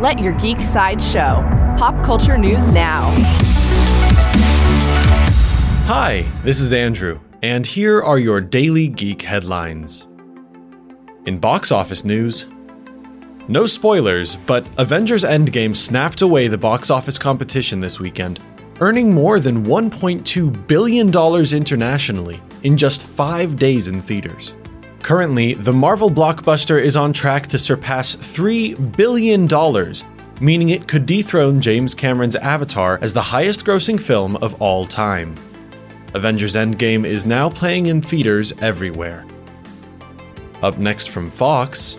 Let your geek side show. Pop culture news now. Hi, this is Andrew, and here are your daily geek headlines. In box office news, no spoilers, but Avengers Endgame snapped away the box office competition this weekend, earning more than $1.2 billion internationally in just five days in theaters. Currently, the Marvel blockbuster is on track to surpass $3 billion, meaning it could dethrone James Cameron's Avatar as the highest grossing film of all time. Avengers Endgame is now playing in theaters everywhere. Up next from Fox,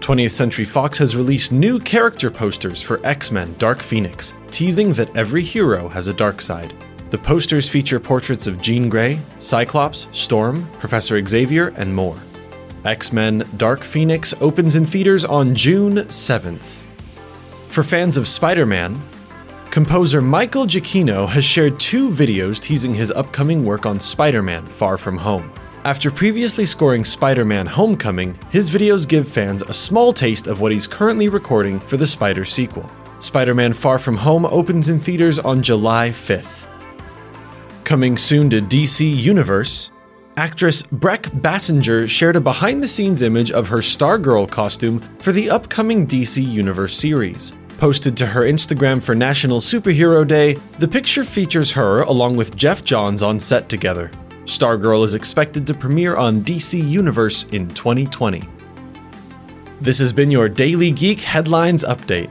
20th Century Fox has released new character posters for X Men Dark Phoenix, teasing that every hero has a dark side. The posters feature portraits of Jean Grey, Cyclops, Storm, Professor Xavier, and more. X Men Dark Phoenix opens in theaters on June 7th. For fans of Spider Man, composer Michael Giacchino has shared two videos teasing his upcoming work on Spider Man Far From Home. After previously scoring Spider Man Homecoming, his videos give fans a small taste of what he's currently recording for the Spider sequel. Spider Man Far From Home opens in theaters on July 5th. Coming soon to DC Universe, actress Brec Bassinger shared a behind the scenes image of her Stargirl costume for the upcoming DC Universe series. Posted to her Instagram for National Superhero Day, the picture features her along with Geoff Johns on set together. Stargirl is expected to premiere on DC Universe in 2020. This has been your Daily Geek Headlines Update.